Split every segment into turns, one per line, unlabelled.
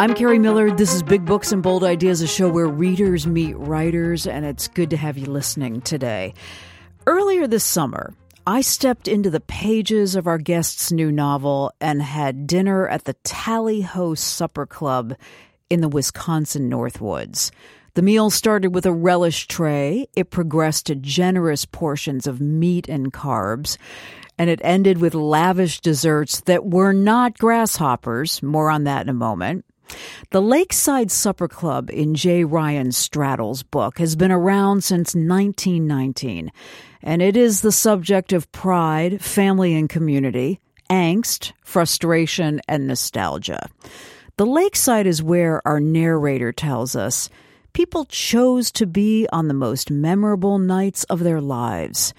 I'm Kerri Miller. This is Big Books and Bold Ideas, a show where readers meet writers, and it's good to have you listening today. Earlier this summer, I stepped into the pages of our guest's new novel and had dinner at the Tally Ho Supper Club in the Wisconsin Northwoods. The meal started with a relish tray. It progressed to generous portions of meat and carbs. And it ended with lavish desserts that were not grasshoppers. More on that in a moment. The Lakeside Supper Club in J. Ryan Stradal's book has been around since 1919, and it is the subject of pride, family, and community, angst, frustration, and nostalgia. The lakeside is where our narrator tells us people chose to be on the most memorable nights of their lives.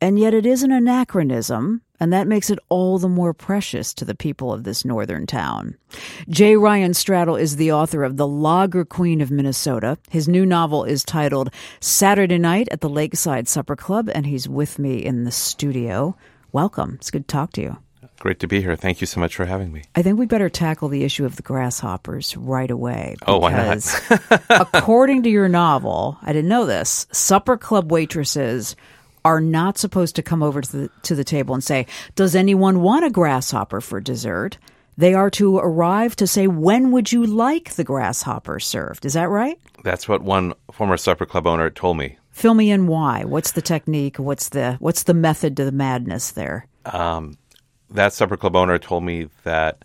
And yet it is an anachronism, and that makes it all the more precious to the people of this northern town. J. Ryan Stradal is the author of The Lager Queen of Minnesota. His new novel is titled Saturday Night at the Lakeside Supper Club, and he's with me in the studio. Welcome. It's good to talk to you.
Great to be here. Thank you so much for having me.
I think we better tackle the issue of the grasshoppers right away.
Oh, why not?
according to your novel, I didn't know this, supper club waitresses are not supposed to come over to the, to the table and say, Does anyone want a grasshopper for dessert? They are to arrive to say, When would you like the grasshopper served? Is that right?
That's what one former supper club owner told me.
Fill me in why. What's the technique? What's the what's the method to the madness there? Um,
that supper club owner told me that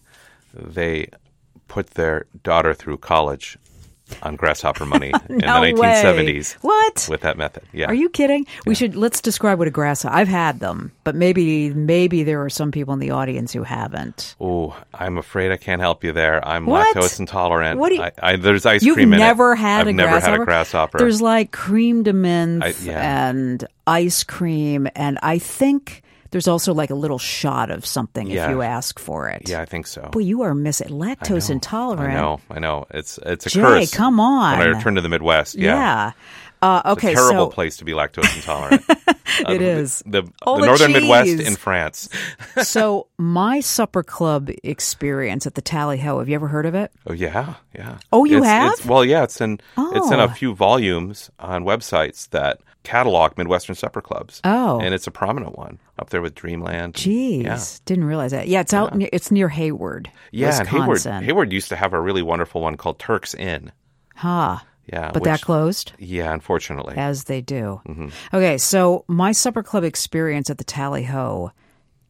they put their daughter through college on grasshopper money
no
in the 1970s.
Way. What?
With that method. Yeah.
Are you kidding? We should let's describe what a grasshopper. I've had them, but maybe maybe there are some people in the audience who haven't.
Oh, I'm afraid I can't help you there. I'm
What?
lactose intolerant.
What do you-
I, I, there's ice
You've
cream in
never
it.
had
I've
a
never
grasshopper.
had a grasshopper.
There's like cream de menthe
I- yeah.
and ice cream, and I think there's also like a little shot of something
Yeah.
if you ask for it.
yeah, I think so.
Boy, you are miss lactose
I
intolerant.
I know. I know. It's it's a
Jay,
curse.
come on.
When I returned to the Midwest, yeah.
Yeah. Uh,
It's
okay,
a terrible
so
place to be lactose intolerant. Uh,
It
the-
is.
The, the
the
northern Midwest in France.
so my supper club experience at the Tally Ho. Have you ever heard of it?
Oh yeah, yeah.
Oh, you
It's-
have?
It's, well, yeah. It's in it's in
Oh.
a few volumes on websites that catalog Midwestern supper clubs.
Oh.
and it's a prominent one up there with Dreamland.
Jeez,
Yeah.
didn't realize that. Yeah, it's out. Near, it's near Hayward,
Yeah, Hayward, Hayward used to have a really wonderful one called Turk's Inn.
Ha.
Yeah,
But that closed.
Yeah, unfortunately.
As they do.
Mm-hmm.
Okay, so my supper club experience at the Tally Ho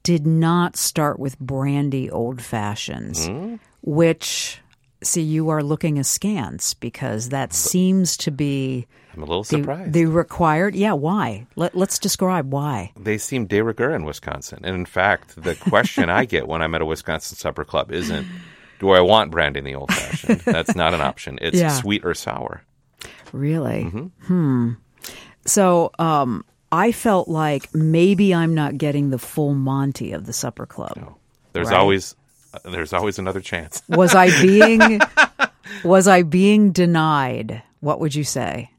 did not start with brandy old fashions,
Mm-hmm.
which, see, you are looking askance because that seems to be
I'm a little
the,
surprised.
the required. Yeah, why? Let, let's describe why.
they seem de rigueur in Wisconsin. And in fact, the question I get when I'm at a Wisconsin supper club isn't, do I want brandy in the old fashioned? That's not an option. It's
Yeah.
sweet or sour.
Really?
Mm-hmm.
Hmm. So, um, I felt like maybe I'm not getting the full Monty of the supper club.
There's
Right.
always there's always another chance.
Was I being was I being denied? What would you say?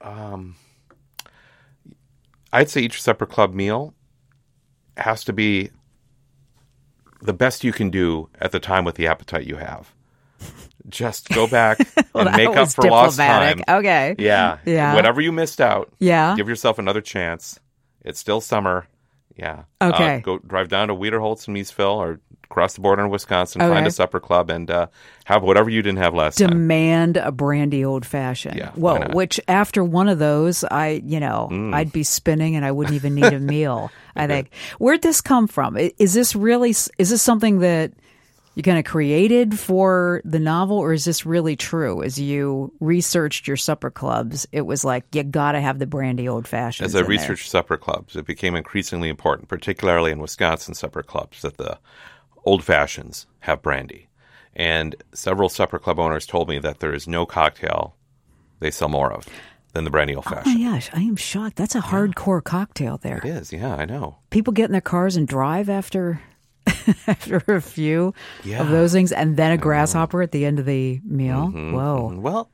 I'd say each supper club meal has to be the best you can do at the time with the appetite you have. Just go back and make up for lost time.
Okay.
Yeah.
Yeah.
Whatever you missed out.
Yeah.
Give yourself another chance. It's still summer. Yeah.
Okay.
Uh, go drive down to Wiederholt's in Miesville or cross the border in Wisconsin,
Okay.
find a supper club, and uh, have whatever you didn't have last time.
Demand a brandy old fashioned.
Yeah, why
Whoa,
not? Mm.
which after one of those, I, you know, I'd be spinning and I wouldn't even need a meal. I think. Where'd this come from? Is this really, is this something that you kind of created for the novel or is this really true? As you researched your supper clubs, it was like, you gotta have the brandy old fashioned.
As I researched supper clubs, it became increasingly important, particularly in Wisconsin supper clubs, that the old fashions have brandy. And several supper club owners told me that there is no cocktail they sell more of than the brandy old fashioned.
Oh my gosh, I am shocked. That's a hardcore cocktail there.
It is, yeah, I know.
people get in their cars and drive after after a few
Yeah.
of those things and then a grasshopper at the end of the meal
Mm-hmm.
whoa
Well,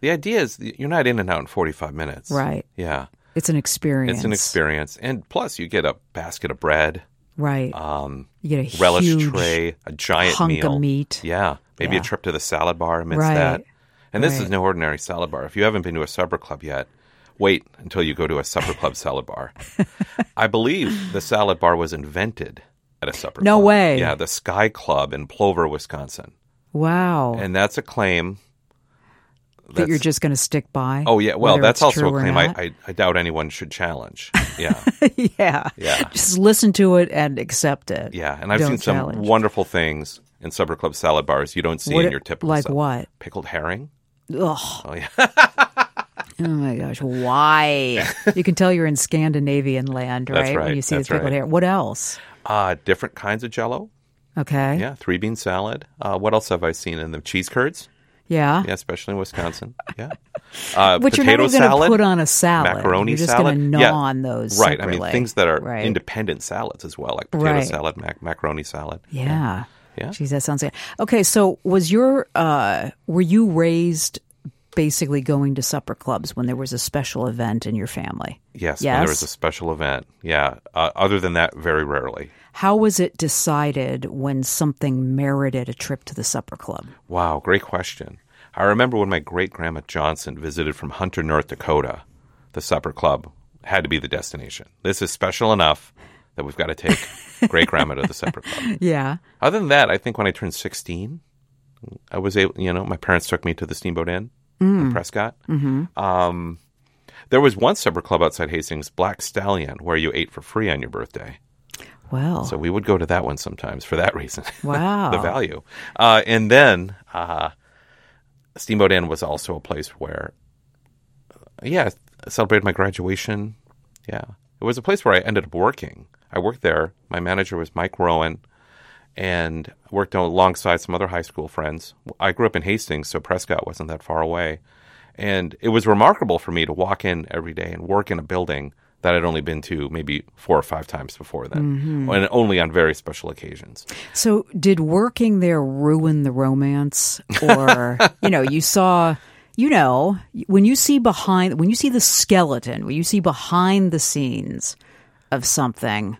the idea is you're not in and out in 45 minutes.
Right.
Yeah.
it's an experience
It's an experience. And plus, you get a basket of bread,
Right.
um,
you get a
relish tray, a giant
hunk
meal.
of meat.
Yeah, maybe
Yeah.
a trip to the salad bar amidst
Right.
that. And this is no ordinary salad bar. If you haven't been to a supper club yet, wait until you go to a supper club salad bar. I believe the salad bar was invented at a supper club.
No
club.
way.
Yeah, the Sky Club in Plover, Wisconsin.
Wow.
And that's a claim.
That you're just going to stick by.
Oh yeah, well that's also a claim I. I, I doubt anyone should challenge. Yeah,
yeah.
Yeah.
Just listen to it and accept it.
yeah, and I've
Don't
seen some wonderful things in supper club salad bars you don't see
What
in your typical
like
sub-
what?
pickled herring.
Ugh.
Oh yeah,
Oh my gosh, why? you can tell you're in Scandinavian land, right?
That's
When
right,
you see
that's
the pickled
right.
hair. What else?
uh, different kinds of Jello.
Okay.
Yeah, three bean salad. Uh, what else have I seen in them? Cheese curds.
Yeah.
Yeah, especially in Wisconsin. Yeah, uh,
But you're
potato
not going to put on a salad.
macaroni
You're just
salad.
going to gnaw
Yeah,
on those.
Right. I mean, things that are
right.
independent salads as well, like potato
Right.
salad, mac- macaroni salad.
Yeah.
Yeah.
Geez, that sounds good. Okay, so was your uh were you raised basically going to supper clubs when there was a special event in your family?
Yes, when there was a special event. Yeah. Uh, other than that, very rarely.
How was it decided when something merited a trip to the supper club?
Wow, great question. I remember when my great grandma Johnson visited from Hunter, North Dakota, the supper club had to be the destination. This is special enough that we've got to take great grandma to the supper club.
Yeah.
Other than that, I think when I turned 16, I was able, you know, my parents took me to the Steamboat Inn in Prescott. Mm-hmm. Um, there was one supper club outside Hastings, Black Stallion, where you ate for free on your birthday.
Well.
So we would go to that one sometimes for that reason.
wow.
the value. Uh, and then uh, Steamboat Inn was also a place where, yeah, I celebrated my graduation. Yeah, it was a place where I ended up working. I worked there. My manager was Mike Rowan, and worked alongside some other high school friends. I grew up in Hastings, so Prescott wasn't that far away, and it was remarkable for me to walk in every day and work in a building that I'd only been to maybe four or five times before then, mm-hmm. and only on very special occasions.
So, did working there ruin the romance? Or, you know, you saw, you know, when you see behind, when you see the skeleton, when you see behind the scenes of something,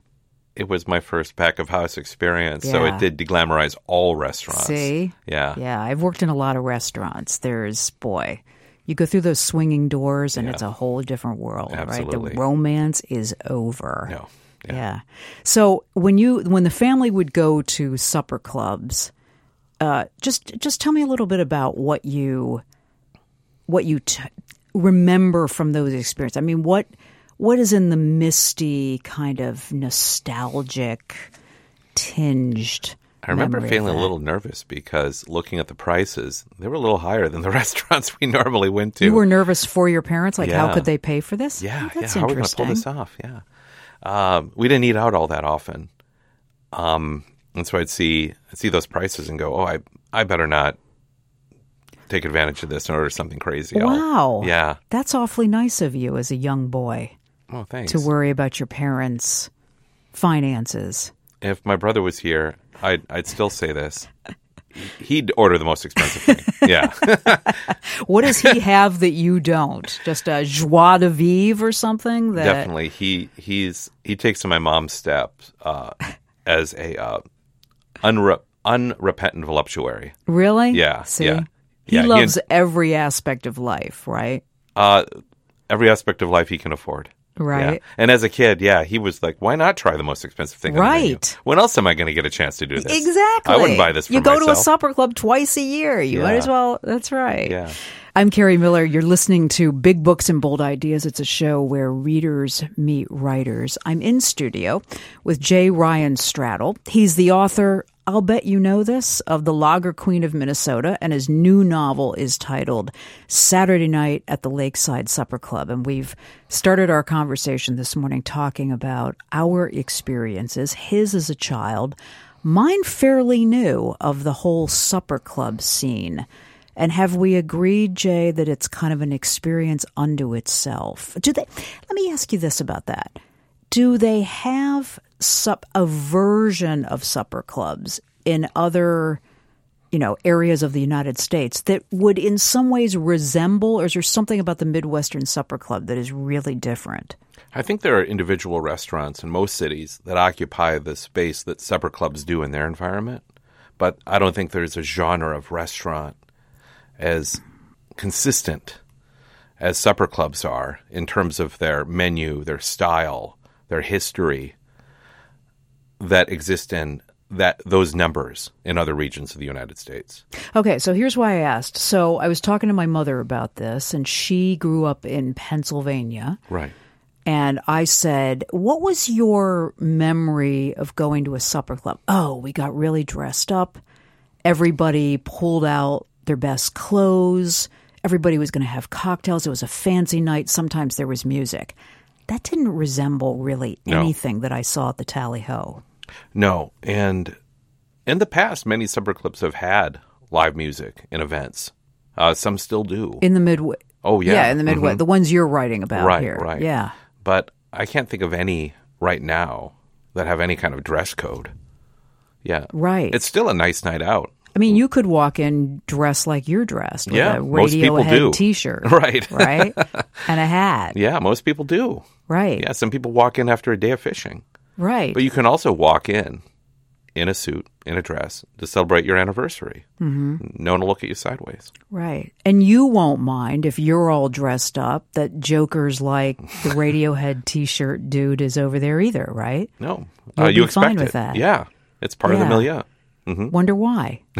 it was my first back of house experience, so it did deglamorize all restaurants.
see?
Yeah.
Yeah, I've worked in a lot of restaurants. There's, boy, you go through those swinging doors and it's a whole different world, right? The romance is over.
No.
Yeah. So when you when the family would go to supper clubs, uh, just just tell me a little bit about what you what you t- remember from those experiences. I mean, what what is in the misty kind of nostalgic tinged?
I remember feeling a little nervous because looking at the prices, they were a little higher than the restaurants we normally went to.
You were nervous for your parents, like how could they pay for this?
yeah,
Oh, that's
yeah. How are we going to pull this off? Yeah. Um, we didn't eat out all that often. Um, and so I'd see I'd see those prices and go, oh, I I better not take advantage of this and order something crazy. I'll-
Wow.
yeah.
That's awfully nice of you as a young boy
Oh, thanks.
to worry about your parents' finances.
if my brother was here, I'd I'd still say this. He'd order the most expensive thing. Yeah.
What does he have that you don't? Just a joie de vivre or something? That,
Definitely. He he's he takes to my mom's step uh, as a uh, unre- unrepentant voluptuary.
Really?
Yeah,
See?
yeah.
He
Yeah, he
loves
and-
every aspect of life, right?
Uh, every aspect of life he can afford.
Right.
Yeah. And as a kid, yeah, he was like, "Why not try the most expensive thing?" on the menu?
Right.
When else am I going to get a chance to do this?
Exactly.
I wouldn't buy this for
You go to a supper club twice a year. You might as well. That's right.
Yeah.
I'm Kerri Miller. You're listening to Big Books and Bold Ideas. It's a show where readers meet writers. I'm in studio with J. Ryan Stradal. He's the author, I'll bet you know this, of The Lager Queen of Minnesota, and his new novel is titled Saturday Night at the Lakeside Supper Club. And we've started our conversation this morning talking about our experiences, his as a child, mine fairly new, of the whole supper club scene. And have we agreed, Jay, that it's kind of an experience unto itself? Do they? Let me ask you this about that. Do they have sup, a version of supper clubs in other, you know, areas of the United States that would in some ways resemble, or is there something about the Midwestern Supper Club that is really different?
I think there are individual restaurants in most cities that occupy the space that supper clubs do in their environment, but I don't think there's a genre of restaurant as consistent as supper clubs are in terms of their menu, their style, their history that exist in that those numbers in other regions of the United States.
Okay, so here's why I asked. So I was talking to my mother about this and she grew up in Pennsylvania.
Right.
And I said, What was your memory of going to a supper club? Oh, we got really dressed up. Everybody pulled out their best clothes. Everybody was going to have cocktails. It was a fancy night. Sometimes there was music. That didn't resemble really
No.
anything that I saw at the Tally Ho.
No, and in the past, many supper clubs have had live music in events. Uh, some still do.
In the Midwest.
Oh, yeah.
Yeah, in the Midwest. The ones you're writing about
Right,
here.
right.
Yeah.
but I can't think of any right now that have any kind of dress code. Yeah.
Right.
It's still a nice night out.
I mean, you could walk in dressed like you're dressed with
Yeah,
a
most people do.
t-shirt,
Right.
right, and a hat,
Yeah, most people do.
Right,
Yeah, some people walk in after a day of fishing.
right.
But you can also walk in in a suit, in a dress, to celebrate your anniversary. Mm-hmm. No one will look at you sideways.
Right. And you won't mind if you're all dressed up that jokers like the Radiohead t shirt dude is over there either, right?
No.
You'll
Uh, you
be fine
expect
with that.
Yeah. It's part of the
Yeah.
milieu.
Wonder why.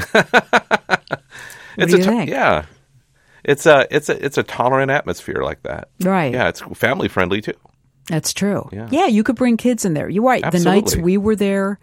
it's a to- yeah. It's a it's a it's a tolerant atmosphere like that.
Right.
Yeah, it's family friendly too.
That's true.
Yeah.
you could bring kids in there. You're right. The nights we were there,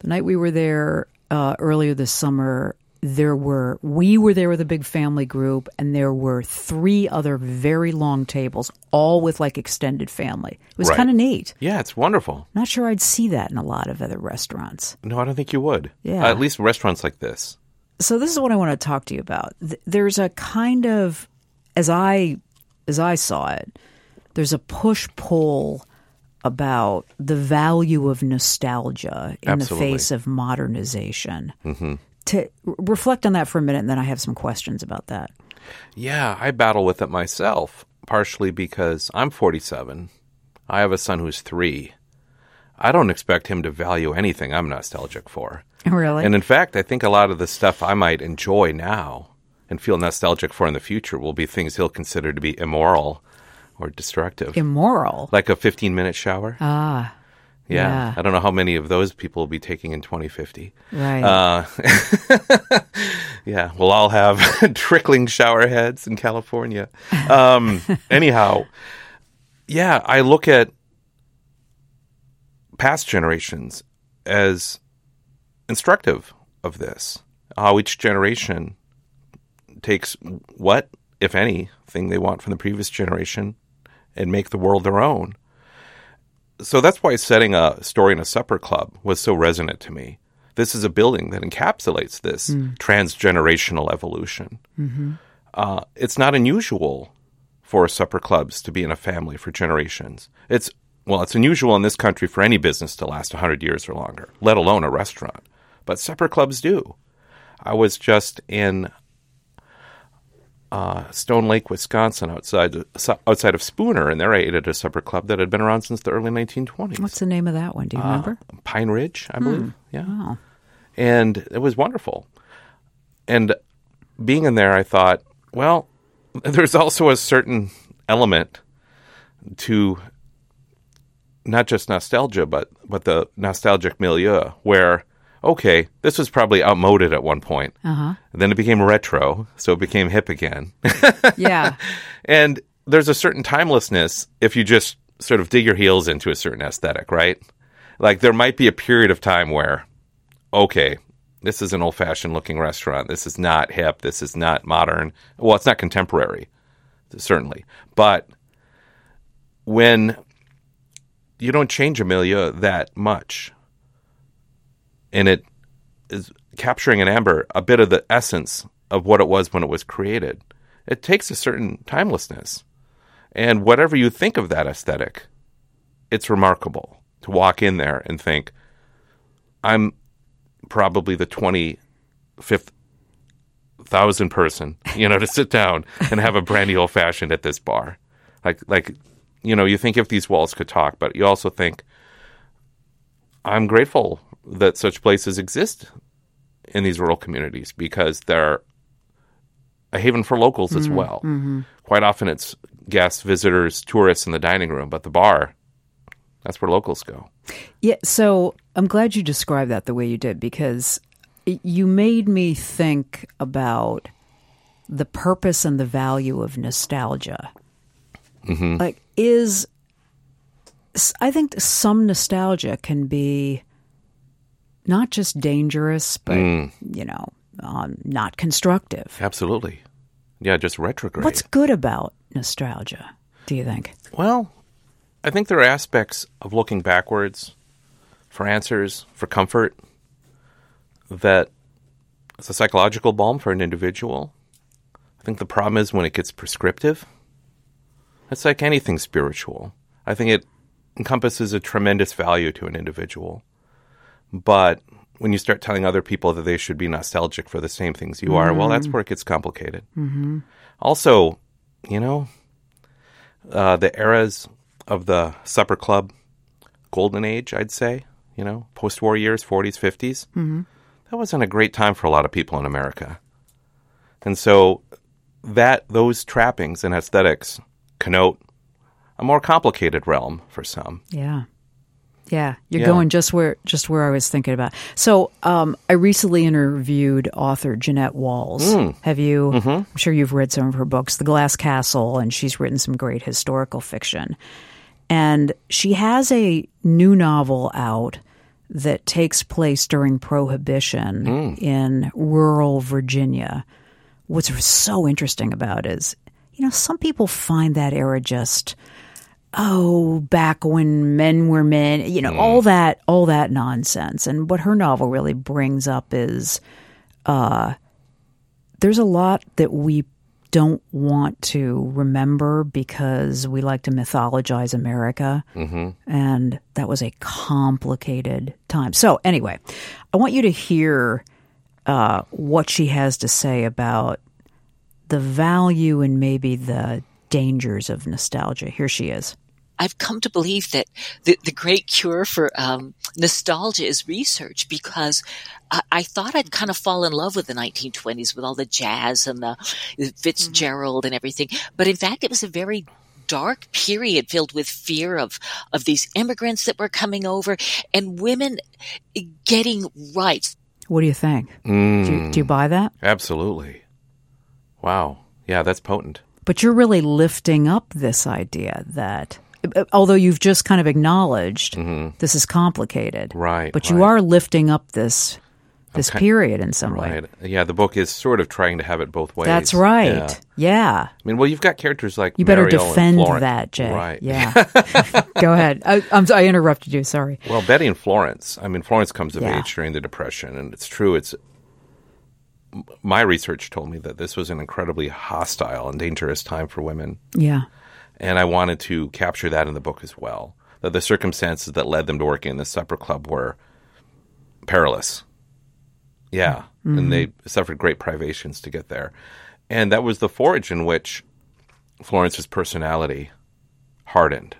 the night we were there uh, earlier this summer, there were we were there with a big family group, and there were three other very long tables, all with like extended family. It was
Right.
kind of neat.
Yeah, it's wonderful.
Not sure I'd see that in a lot of other restaurants.
No, I don't think you would.
Yeah.
Uh, at least restaurants like this.
so this is what I want to talk to you about. There's a kind of as I as I saw it, there's a push pull about the value of nostalgia in
Absolutely.
the face of modernization. Mm-hmm. To reflect on that for a minute, and then I have some questions about that.
Yeah, I battle with it myself, partially because I'm 47. I have a son who's three. I don't expect him to value anything I'm nostalgic for.
Really?
And in fact, I think a lot of the stuff I might enjoy now and feel nostalgic for in the future will be things he'll consider to be immoral or destructive.
Immoral.
like a 15 minute shower.
Ah,
yeah.
yeah.
I don't know how many of those people will be taking in 2050.
right.
Uh, yeah, we'll all have trickling shower heads in California. Um, anyhow, yeah, I look at past generations as instructive of this. How each generation takes what, if anything, they want from the previous generation and make the world their own. So that's why setting a story in a supper club was so resonant to me. This is a building that encapsulates this transgenerational evolution. Uh, it's not unusual for supper clubs to be in a family for generations. It's well, it's unusual in this country for any business to last 100 years or longer, let alone a restaurant. But supper clubs do. I was just in uh, Stone Lake, Wisconsin, outside outside of Spooner, and there I ate at a supper club that had been around since the early 1920s.
What's the name of that one? Do you remember?
Pine Ridge, I believe. Yeah.
Oh,
And it was wonderful. And being in there, I thought, well, there's also a certain element to not just nostalgia, but but the nostalgic milieu where okay, this was probably outmoded at one point.
uh-huh.
Then it became retro, so it became hip again.
Yeah.
And there's a certain timelessness if you just sort of dig your heels into a certain aesthetic, right? Like there might be a period of time where, okay, this is an old fashioned looking restaurant. This is not hip. This is not modern. Well, it's not contemporary, certainly. But when you don't change a milieu that much, and it is capturing an amber a bit of the essence of what it was when it was created, it takes a certain timelessness. And whatever you think of that aesthetic, it's remarkable to walk in there and think, I'm probably the 25th thousand person, you know, to sit down and have a brandy old fashioned at this bar. Like, like, you know, you think if these walls could talk, but you also think, I'm grateful that such places exist in these rural communities because they're a haven for locals as mm, well. Mm-hmm. Quite often it's guests, visitors, tourists in the dining room, but the bar, that's where locals go.
Yeah, so I'm glad you described that the way you did because it- you made me think about the purpose and the value of nostalgia. Mm-hmm. Like, is I think some nostalgia can be not just dangerous, but you know, um, not constructive.
Absolutely. Yeah, just retrograde.
What's good about nostalgia? Do you think?
Well, I think there are aspects of looking backwards for answers, for comfort, that it's a psychological balm for an individual. I think the problem is when it gets prescriptive. It's like anything spiritual. I think it encompasses a tremendous value to an individual. But when you start telling other people that they should be nostalgic for the same things you are, well, that's where it gets complicated. Mm-hmm. Also, you know, uh, the eras of the supper club golden age, I'd say, you know, post war years, 40s, 50s. Mm-hmm. That wasn't a great time for a lot of people in America. And so that those trappings and aesthetics connote a more complicated realm for some.
Yeah. Yeah, you're
Yeah.
going just where just where I was thinking about. So, um, I recently interviewed author Jeannette Walls. Hmm. Have you? Mm-hmm. I'm sure you've read some of her books, The Glass Castle, and she's written some great historical fiction. And she has a new novel out that takes place during Prohibition hmm. in rural Virginia. What's so interesting about it is, you know, some people find that era just oh, back when men were men, you know, all that, all that nonsense. And what her novel really brings up is, uh, there's a lot that we don't want to remember because we like to mythologize America. Mm-hmm. And that was a complicated time. So, anyway, I want you to hear uh, what she has to say about the value and maybe the dangers of nostalgia. Here she is.
I've come to believe that the, the great cure for um, nostalgia is research because I, I thought I'd kind of fall in love with the 1920s with all the jazz and the, the Fitzgerald and everything. But in fact, it was a very dark period filled with fear of, of these immigrants that were coming over and women getting rights.
What do you think? Do, you, do you buy that?
Absolutely. Wow. Yeah, that's potent.
But you're really lifting up this idea that, although you've just kind of acknowledged mm-hmm. this is complicated,
Right,
But you are lifting up this this
Okay.
period in some way.
Yeah, the book is sort of trying to have it both ways.
That's right.
Yeah.
Yeah.
I mean, well, you've got characters like
You better
Mariel and
defend that, Jay.
Right.
Yeah. Go ahead. I, I'm, I interrupted you. Sorry.
Well, Betty and Florence. I mean, Florence comes of
Yeah.
age during the Depression, and it's true. It's my research told me that this was an incredibly hostile and dangerous time for women,
Yeah.
And I wanted to capture that in the book as well. That the circumstances that led them to working in the supper club were perilous. Yeah, and mm-hmm. they suffered great privations to get there, and that was the forge in which Florence's personality hardened.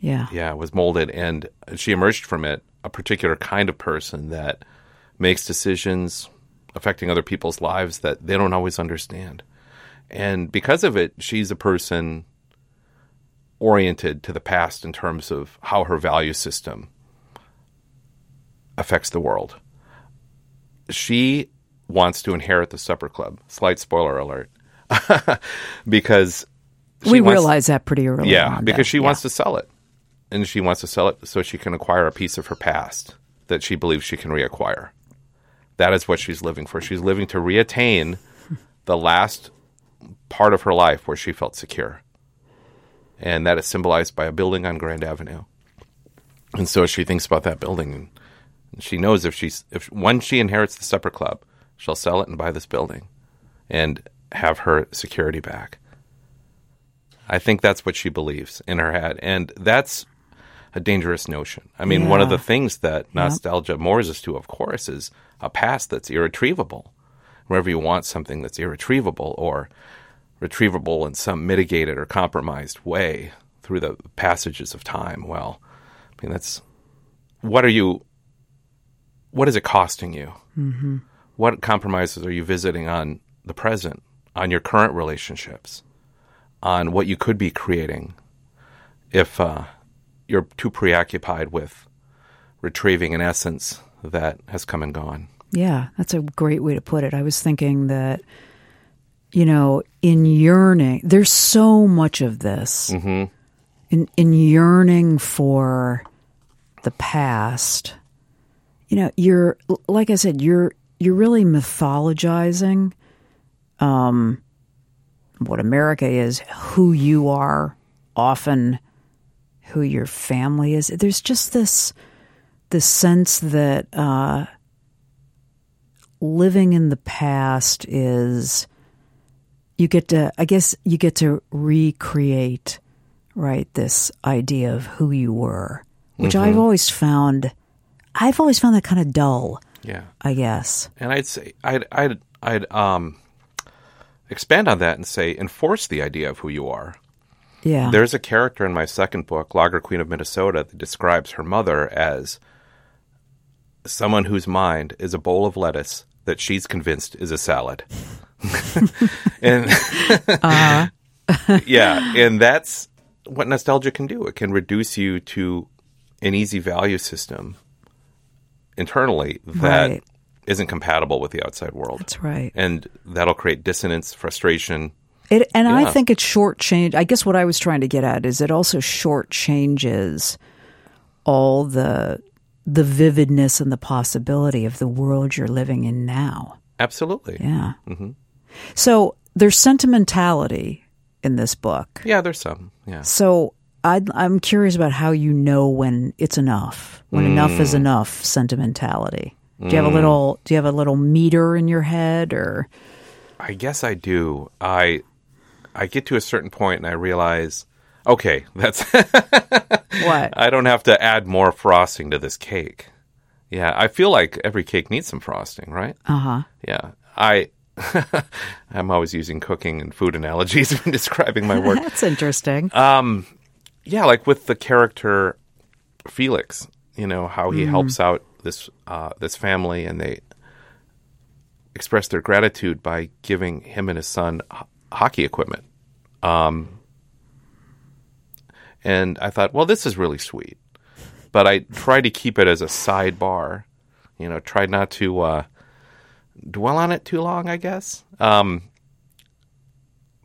Yeah.
yeah, was molded, and she emerged from it a particular kind of person that makes decisions affecting other people's lives that they don't always understand. And because of it, she's a person oriented to the past in terms of how her value system affects the world. She wants to inherit the supper club. Slight spoiler alert. because she
we
wants-
realized that pretty early
yeah,
on.
because
though.
she
Yeah.
wants to sell it. And she wants to sell it so she can acquire a piece of her past that she believes she can reacquire. That is what she's living for. She's living to reattain the last part of her life where she felt secure. And that is symbolized by a building on Grand Avenue. And so she thinks about that building and she knows if she's if once she inherits the supper club, she'll sell it and buy this building and have her security back. I think that's what she believes in her head. And that's a dangerous notion. I mean, one of the things that nostalgia moors us to, of course, is a past that's irretrievable. whenever you want something that's irretrievable or retrievable in some mitigated or compromised way through the passages of time, well, I mean, that's what are you, what is it costing you? Mm-hmm. What compromises are you visiting on the present, on your current relationships, on what you could be creating if uh, you're too preoccupied with retrieving an essence that has come and gone?
Yeah, that's a great way to put it. I was thinking that, you know, in yearning, there's so much of this.
Mm-hmm.
In, in yearning for the past, you know, you're, like I said, you're, you're really mythologizing um, what America is, who you are, often who your family is. There's just this, this sense that, uh, living in the past is you get to I guess you get to recreate right this idea of who you were, which
Mm-hmm.
I've always found I've always found that kind of dull,
Yeah.
I guess.
And I'd say I'd I'd I'd um expand on that and say enforce the idea of who you are.
Yeah.
There's a character in my second book, Lager Queen of Minnesota, that describes her mother as someone whose mind is a bowl of lettuce that she's convinced is a salad. and uh-huh. yeah, and that's what nostalgia can do. It can reduce you to an easy value system internally that
Right.
not compatible with the outside world.
That's right.
And that'll create dissonance, frustration.
It, and I
Yeah.
think it shortchanged. I guess what I was trying to get at is it also shortchanges all the the vividness and the possibility of the world you're living in now.
Absolutely.
Yeah. Mm-hmm. So there's sentimentality in this book.
Yeah, there's some. Yeah.
So I'd, I'm curious about how you know when it's enough, when enough
Mm.
is enough. Sentimentality. Do you have a little? Do you have a little meter in your head, or
I guess I do. I I get to a certain point and I realize, okay, that's
what?
I don't have to add more frosting to this cake. Yeah, I feel like every cake needs some frosting, right?
Uh huh.
Yeah. I I'm always using cooking and food analogies when describing my work.
That's interesting.
yeah, like with the character Felix, you know, how he helps out this uh, this family and they express their gratitude by giving him and his son ho- hockey equipment. Um, and I thought, well, this is really sweet. But I tried to keep it as a sidebar, you know, tried not to uh, dwell on it too long, I guess. Um,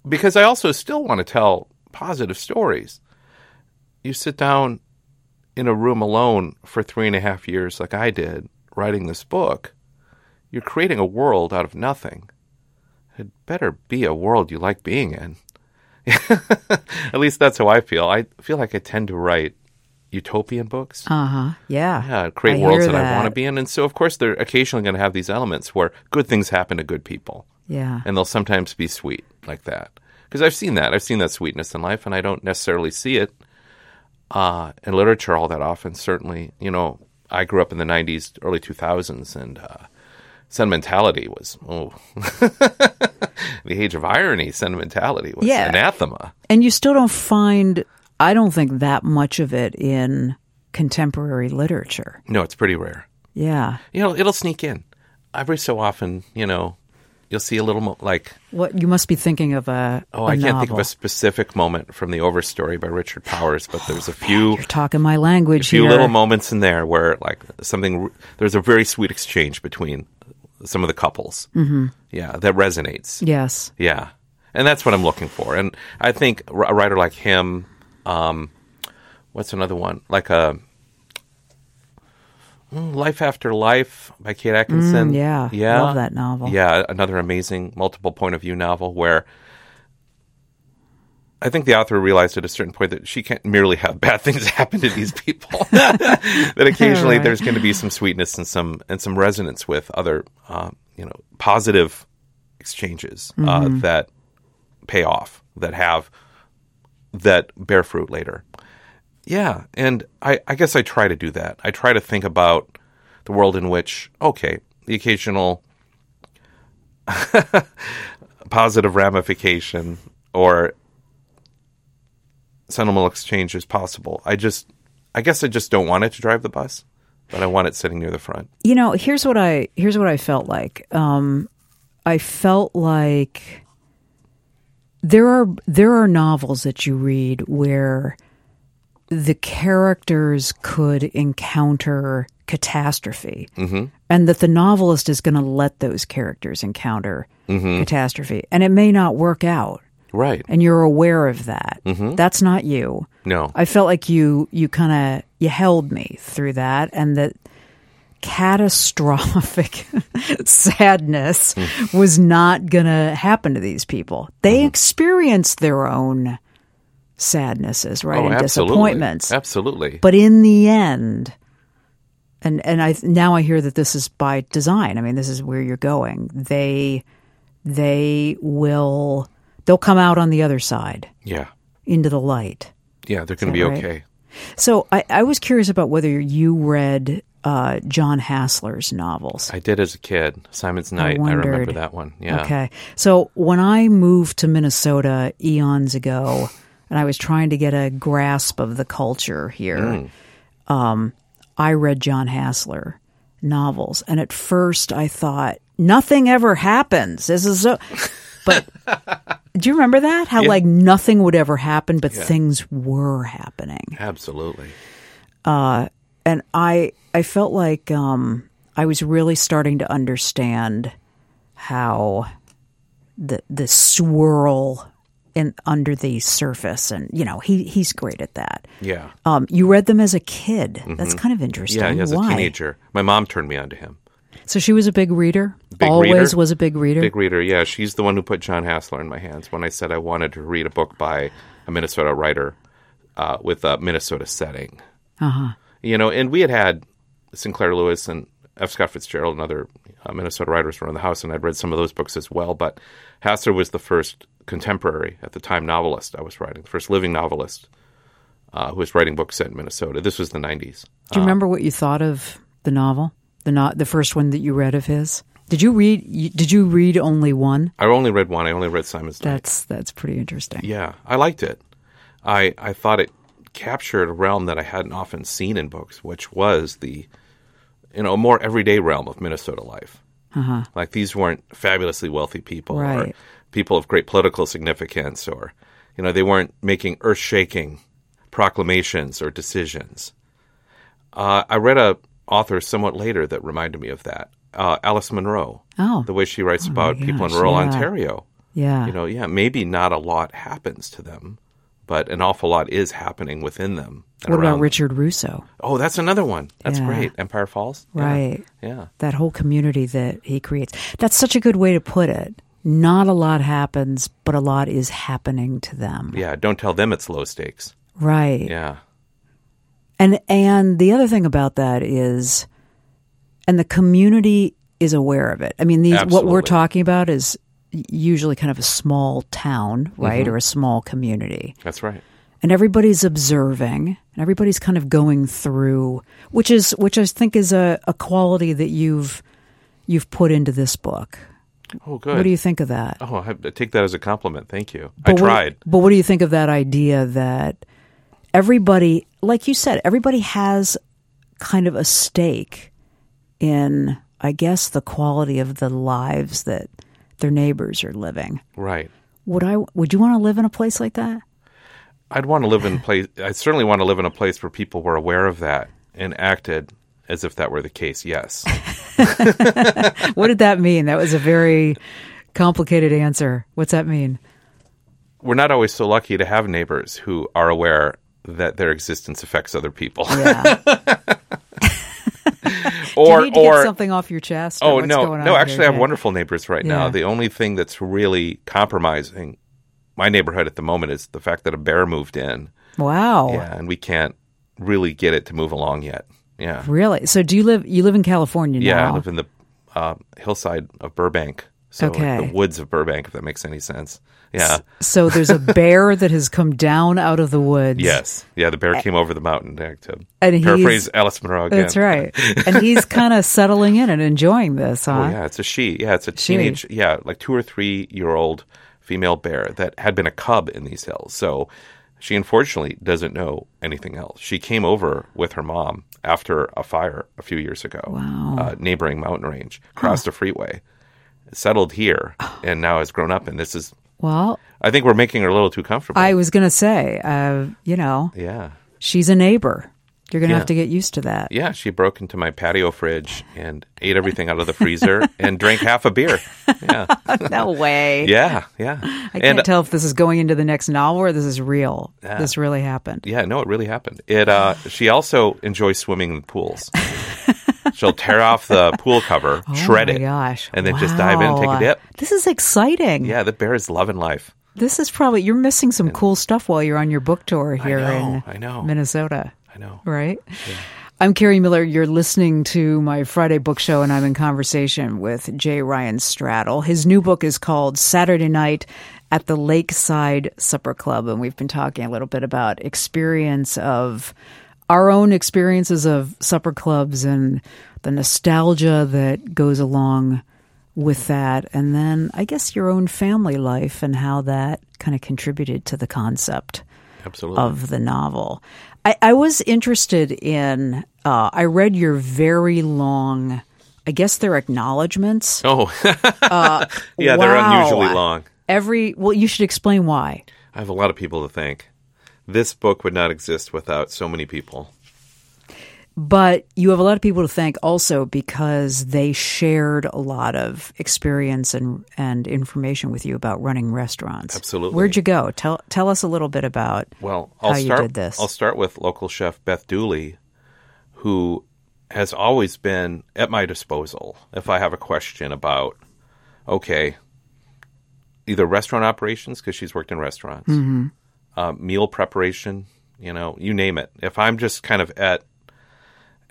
because I also still want to tell positive stories you sit down in a room alone for three and a half years, like I did, writing this book, you're creating a world out of nothing. It better be a world you like being in. At least that's how I feel. I feel like I tend to write utopian books.
Uh huh. Yeah.
Yeah, create
I
worlds
hear
that, I want to be in. And so, of course, they're occasionally going to have these elements where good things happen to good people
Yeah.
and they'll sometimes be sweet like that. Because I've seen that. I've seen that sweetness in life, and I don't necessarily see it uh, in literature all that often. Certainly, you know, I grew up in the 90s, early 2000s, and uh, sentimentality was, oh, the age of irony, sentimentality was
Yeah.
anathema.
And you still don't find, I don't think, that much of it in contemporary literature.
No, it's pretty rare.
Yeah.
You know, it'll sneak in. Every so often, you know, you'll see a little mo- like
What you must be thinking of a.
Oh,
I
I can't think of a specific moment from the Overstory by Richard Powers, but there's a few
You're talking my language
a few
here.
little moments in there where like something there's a very sweet exchange between some of the couples. Mm-hmm. Yeah, that resonates.
Yes.
Yeah, and that's what I'm looking for. And I think a writer like him, um, what's another one like a. mm, Life After Life by Kate Atkinson.
Mm, yeah.
yeah,
Love that novel.
Yeah, another amazing multiple point of view novel where I think the author realized at a certain point that she can't merely have bad things happen to these people. that occasionally
Right.
there's going to be some sweetness and some and some resonance with other, uh, you know, positive exchanges uh, that pay off, that have that bear fruit later. Yeah, and I, I guess I try to do that. I try to think about the world in which, okay, the occasional positive ramification or sentimental exchange is possible. I just, I guess I just don't want it to drive the bus, but I want it sitting near the front.
You know, here's what I here's what I felt like. Um, I felt like there are there are novels that you read where the characters could encounter catastrophe, mm-hmm. and that the novelist is going to let those characters encounter mm-hmm. catastrophe, and it may not work out,
Right.
and you're aware of that. Mm-hmm. That's not you.
No.
I felt like you you kind of you held me through that, and that catastrophic sadness was not going to happen to these people. They mm-hmm. experienced their own sadnesses, right,
oh,
and
absolutely.
disappointments.
Absolutely.
But in the end, and and I now I hear that this is by design. I mean, this is where you're going. They they will they'll come out on the other side
yeah.
into the light.
Yeah, they're going to be
right?
okay.
So I, I was curious about whether you read uh, Jon Hassler's novels.
I did as a kid. Simon's Night. I, remember that one. Yeah.
Okay. So when I moved to Minnesota eons ago, and I was trying to get a grasp of the culture here, um, I read John Hassler novels, and at first I thought nothing ever happens. This is so. But do you remember that? How like nothing would ever happen, but things were happening.
Absolutely.
And I I felt like um, I was really starting to understand how the the swirl in under the surface, and you know he he's great at that.
Yeah.
Um, you read them as a kid. That's kind of interesting.
Mm-hmm. Yeah, as a teenager. My mom turned me on to him.
So she was a big reader.
Big
Always
reader.
was a big reader.
Big reader, yeah. She's the one who put Jon Hassler in my hands when I said I wanted to read a book by a Minnesota writer uh, with a Minnesota setting.
Uh-huh.
You know, and we had had Sinclair Lewis and F. Scott Fitzgerald and other uh, Minnesota writers around the house, and I'd read some of those books as well. But Hassler was the first contemporary, at the time, novelist I was writing, the first living novelist uh, who was writing books set in Minnesota. This was the 90s.
Do you remember what you thought of the novel? The not the first one that you read of his. Did you read? you- Did you read only one?
I only read one. I only read Simon's Night.
That's that's pretty interesting.
Yeah, I liked it. I I thought it captured a realm that I hadn't often seen in books, which was the you know a more everyday realm of Minnesota life. Uh-huh. Like these weren't fabulously wealthy people or
Right.
people of great political significance, or you know they weren't making earth-shaking proclamations or decisions. Uh, I read a author somewhat later that reminded me of that. Uh, Alice Munro.
Oh.
the way she writes about people in rural
yeah.
Ontario
Yeah.
you know, yeah, maybe not a lot happens to them, but an awful lot is happening within them.
What about. Richard Russo?
Oh, that's another one. That's
Yeah.
great. Empire Falls.
Right.
Yeah.
That whole community that he creates. That's such a good way to put it. Not a lot happens, but a lot is happening to them.
Yeah. Don't tell them it's low stakes.
Right.
Yeah.
And and the other thing about that is and the community is aware of it. I mean, these what we're talking about is usually kind of a small town, right?
Mm-hmm.
Or a small community.
That's right.
and everybody's observing and everybody's kind of going through which is which I think is a, a quality that you've you've put into this book.
Oh, good.
What do you think of that?
Oh, I I take that as a compliment. Thank you. I
But what-
tried.
but what do you think of that idea that everybody like you said, everybody has kind of a stake in I guess the quality of the lives that their neighbors are living.
Right.
Would I would you want to live in a place like that?
I'd want to live in place. I certainly want to live in a place where people were aware of that and acted as if that were the case. Yes.
What did that mean? That was a very complicated answer. What's that mean?
We're not always so lucky to have neighbors who are aware that their existence affects other people.
Yeah.
or
you need to
or
get something off your chest. or
Oh no, no! Actually, I have wonderful neighbors right now. The only thing that's really compromising my neighborhood at the moment is the fact that a bear moved in.
Wow.
Yeah, and we can't really get it to move along yet. Yeah,
Really? So do you live? You live in California
yeah. I live in the uh, hillside of Burbank. So like
Okay.
the woods of Burbank, if that makes any sense. Yeah.
So there's a bear that has come down out of the woods.
Yes. Yeah. The bear came over the mountain to
And
paraphrase Alice Munro again.
That's right. and he's kind of settling in and enjoying this, huh?
Oh yeah, it's a she. Yeah, it's a
She.
teenage. Yeah, like two or three year old female bear that had been a cub in these hills. So she unfortunately doesn't know anything else. She came over with her mom after a fire a few years ago.
Wow.
Uh, neighboring mountain range, crossed a freeway, settled here, and now has grown up. And this is.
Well,
I think we're making her a little too comfortable.
I was going to say, uh, you know,
yeah.
she's a neighbor. You're going to
Yeah.
have to get used to that.
Yeah, she broke into my patio fridge and ate everything out of the freezer and drank half a beer. Yeah.
no way.
Yeah, yeah.
I can't tell if this is going into the next novel or this is real.
Yeah.
This really happened.
Yeah, no, it really happened. It. Uh, she also enjoys swimming in the pools. She'll tear off the pool cover, oh shred
oh my
it,
gosh.
and then just dive in and take a dip.
This is exciting.
Yeah, the bear is loving life.
This is probably, you're missing some cool stuff while you're on your book tour here
know,
in
I know.
Minnesota.
I know.
right? I'm Kerri Miller. You're listening to my Friday book show, and I'm in conversation with J. Ryan Stradal. His new book is called Saturday Night at the Lakeside Supper Club, and we've been talking a little bit about experience of our own experiences of supper clubs and the nostalgia that goes along with that, and then I guess your own family life and how that kind of contributed to the concept
Absolutely.
of the novel. I, I was interested in. Uh, I read your very long. I guess they're acknowledgments.
oh, yeah, they're unusually long.
Every well, you should explain why.
I have a lot of people to thank. This book would not exist without so many people.
But you have a lot of people to thank also because they shared a lot of experience and and information with you about running restaurants.
Absolutely.
Where'd you go? Tell tell us a little bit about
Well, I'll
how you did this.
I'll start with local chef Beth Dooley, who has always been at my disposal if I have a question about, okay, either restaurant operations because she's worked in restaurants,
Mm-hmm.
Uh, meal preparation, you know, you name it. If I'm just kind of at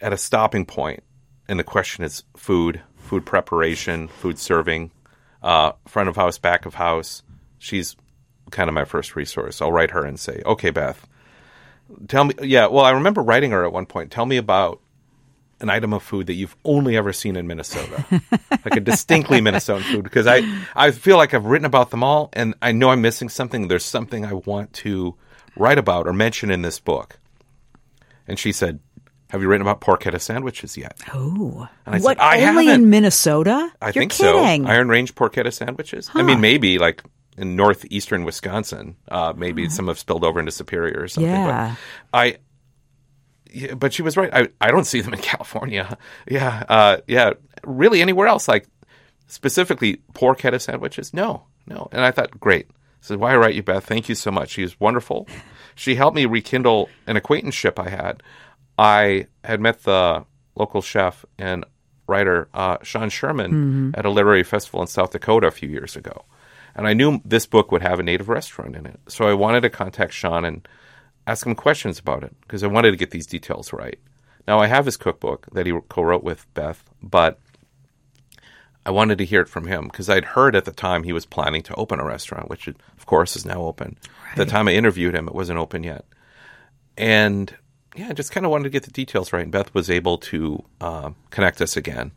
at a stopping point, and the question is food, food preparation, food serving, uh, front of house, back of house, she's kind of my first resource. I'll write her and say, "Okay, Beth, tell me." Yeah, well, I remember writing her at one point. Tell me about an item of food that you've only ever seen in Minnesota, like a distinctly Minnesotan food, because I I feel like I've written about them all, and I know I'm missing something. There's something I want to write about or mention in this book. And she said, "Have you written about porchetta sandwiches yet?"
oh,
And I
what
said, "I
only
haven't."
in Minnesota?
I
You're
think
kidding.
so. Iron Range porchetta sandwiches. I mean, maybe like in northeastern Wisconsin, uh, maybe some have spilled over into Superior or something.
Yeah.
But I, yeah, but she was right. I, I don't see them in California. Yeah, uh, yeah. Really, anywhere else? Like specifically porchetta sandwiches? No, no. And I thought, great. So why write you, Beth? Thank you so much. She was wonderful. She helped me rekindle an acquaintanceship I had. I had met the local chef and writer uh, Sean Sherman at a literary festival in South Dakota a few years ago, and I knew this book would have a native restaurant in it. So I wanted to contact Sean and ask him questions about it because I wanted to get these details right. Now I have his cookbook that he co-wrote with Beth, but I wanted to hear it from him because I'd heard at the time he was planning to open a restaurant, which of course is now open. At the time I interviewed him, it wasn't open yet, and yeah, I just kind of wanted to get the details right. And Beth was able to um, connect us again,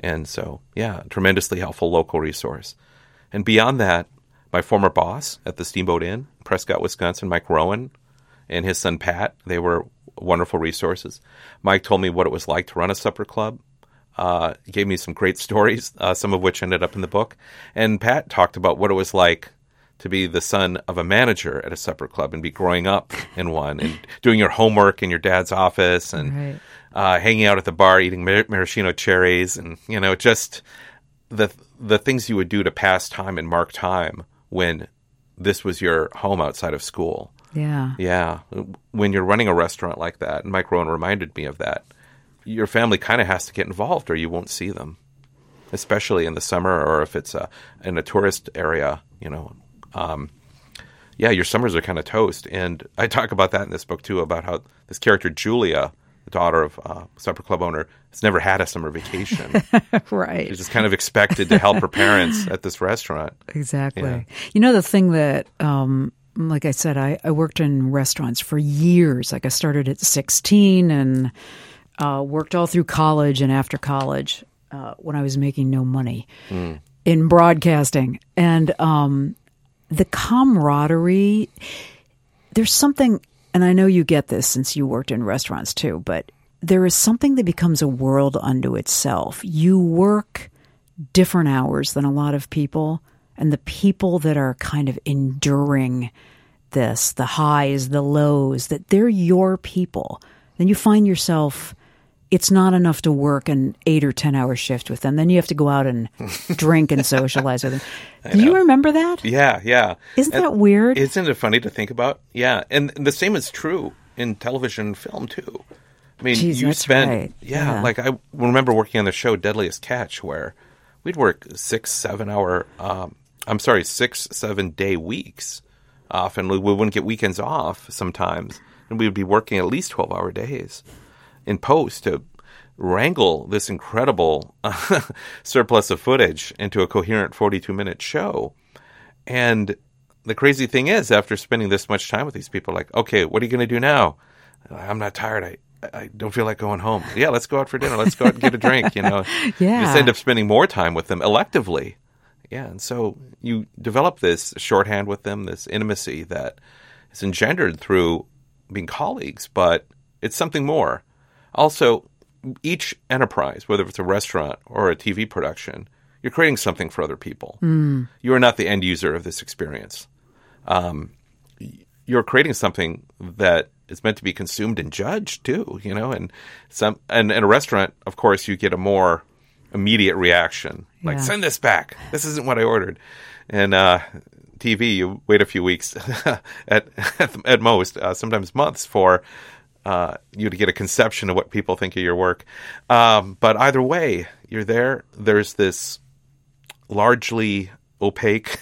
and so yeah, tremendously helpful local resource. And beyond that, my former boss at the Steamboat Inn, Prescott, Wisconsin, Mike Rowan, and his son Pat, they were wonderful resources. Mike told me what it was like to run a supper club. Uh, gave me some great stories, uh, some of which ended up in the book. And Pat talked about what it was like to be the son of a manager at a supper club and be growing up in one and doing your homework in your dad's office and
Right.
uh, hanging out at the bar eating mar- maraschino cherries and you know just the the things you would do to pass time and mark time when this was your home outside of school.
Yeah.
Yeah, when you're running a restaurant like that, and Mike Rowan reminded me of that. Your family kind of has to get involved, or you won't see them, especially in the summer, or if it's a, in a tourist area. You know, um, yeah, your summers are kind of toast. And I talk about that in this book too, about how this character Julia the daughter of a supper club owner, has never had a summer vacation.
right.
She's just kind of expected to help her parents at this restaurant.
Exactly.
Yeah.
You know, the thing that, um, like I said, I, I worked in restaurants for years. Like I started at 16 and uh, worked all through college and after college uh, when I was making no money in broadcasting. And um, the camaraderie, there's something, and I know you get this since you worked in restaurants too, but there is something that becomes a world unto itself. You work different hours than a lot of people, and the people that are kind of enduring this, the highs, the lows, that they're your people. Then you find yourself it's not enough to work an eight or ten hour shift with them. Then you have to go out and drink and socialize with them. Do you remember that?
Yeah, yeah.
Isn't
And
that weird?
Isn't it funny to think about? Yeah, and the same is true in television and film too. I mean,
Jeez,
you spend
right.
yeah,
Yeah.
like I remember working on the show Deadliest Catch, where we'd work six, seven hour. Um, I'm sorry, six, seven day weeks. Often we wouldn't get weekends off sometimes, and we would be working at least twelve hour days in post to wrangle this incredible surplus of footage into a coherent 42 minute show. And the crazy thing is, after spending this much time with these people, like, okay, what are you going to do now? I'm not tired. I, I don't feel like going home. Yeah, let's go out for dinner. Let's go out and get a drink. You know,
Yeah.
You just end up spending more time with them electively. Yeah, and so you develop this shorthand with them, this intimacy that is engendered through being colleagues, but it's something more. Also, each enterprise, whether it's a restaurant or a TV production, you're creating something for other people. You are not the end user of this experience. Um, you're creating something that is meant to be consumed and judged too. You know, and some and in a restaurant, of course, you get a more immediate reaction, like
Yeah.
send this back. This isn't what I ordered. And uh, TV, you wait a few weeks at at, most, uh, sometimes months for uh, you to get a conception of what people think of your work. Um, but either way, you're there. There's this largely opaque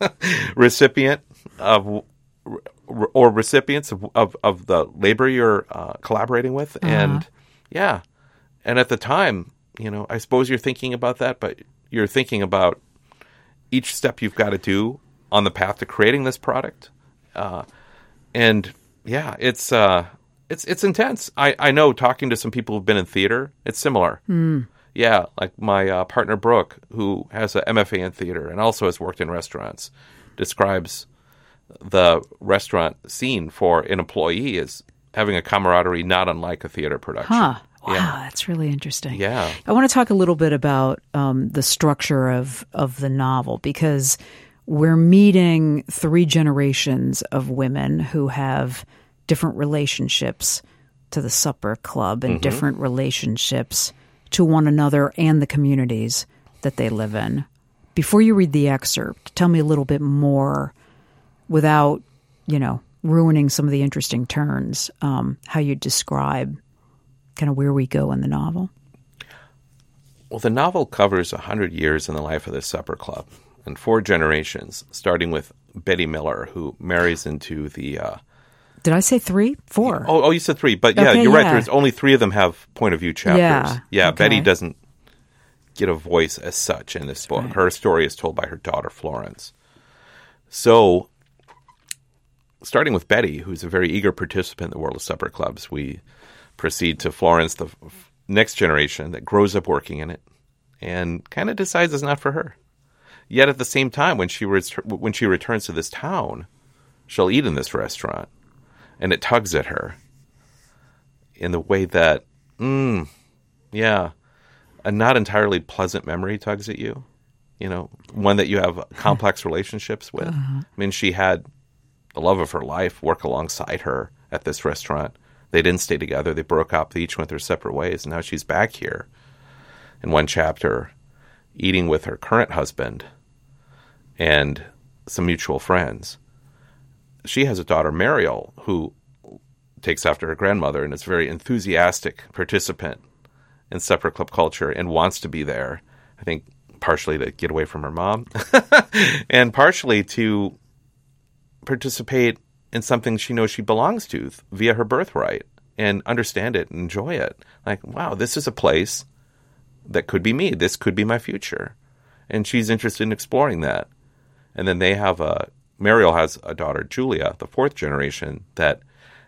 recipient of or recipients of, of, of the labor you're uh, collaborating with and yeah and at the time you know i suppose you're thinking about that but you're thinking about each step you've got to do on the path to creating this product. Uh, and yeah it's uh it's it's intense. I i know talking to some people who've been in theater it's similar. Yeah like my uh, partner brooke who has a mfa in theater and also has worked in restaurants describes the restaurant scene for an employee as having a camaraderie not unlike a theater production.
Huh. Wow,
yeah
that's really interesting.
Yeah.
I want to talk a little bit about um, the structure of of the novel because we're meeting three generations of women who have different relationships to the supper club and different relationships to one another and the communities that they live in. Before you read the excerpt, tell me a little bit more without, you know, ruining some of the interesting turns, um, how you describe kind of where we go in the novel.
Well, the novel covers a hundred years in the life of the supper club and four generations, starting with Betty Miller, who marries into the. Uh,
Did I say three? Four.
oh, oh, you said three, but yeah,
Okay,
you're right. There's only three of them have point of view chapters.
Yeah,
yeah.
okay.
Betty doesn't get a voice as such in this book. Her story is told by her daughter Florence. So, starting with Betty, who's a very eager participant in the world of supper clubs, we proceed to Florence, the f- next generation that grows up working in it and kind of decides it's not for her. Yet at the same time, when she ret- when she returns to this town, she'll eat in this restaurant, and it tugs at her in the way that, mm, yeah, a not entirely pleasant memory tugs at you. You know, one that you have complex relationships with. I mean, she had the love of her life work alongside her at this restaurant. They didn't stay together. They broke up. They each went their separate ways. And now she's back here in one chapter, eating with her current husband and some mutual friends. She has a daughter, Mariel, who takes after her grandmother and is a very enthusiastic participant in supper club culture and wants to be there. I think partially to get away from her mom and partially to participate in something she knows she belongs to via her birthright and understand it and enjoy it. Like, wow, this is a place that could be me. This could be my future. And she's interested in exploring that. And then they have a, Mariel has a daughter, Julia, the fourth generation, that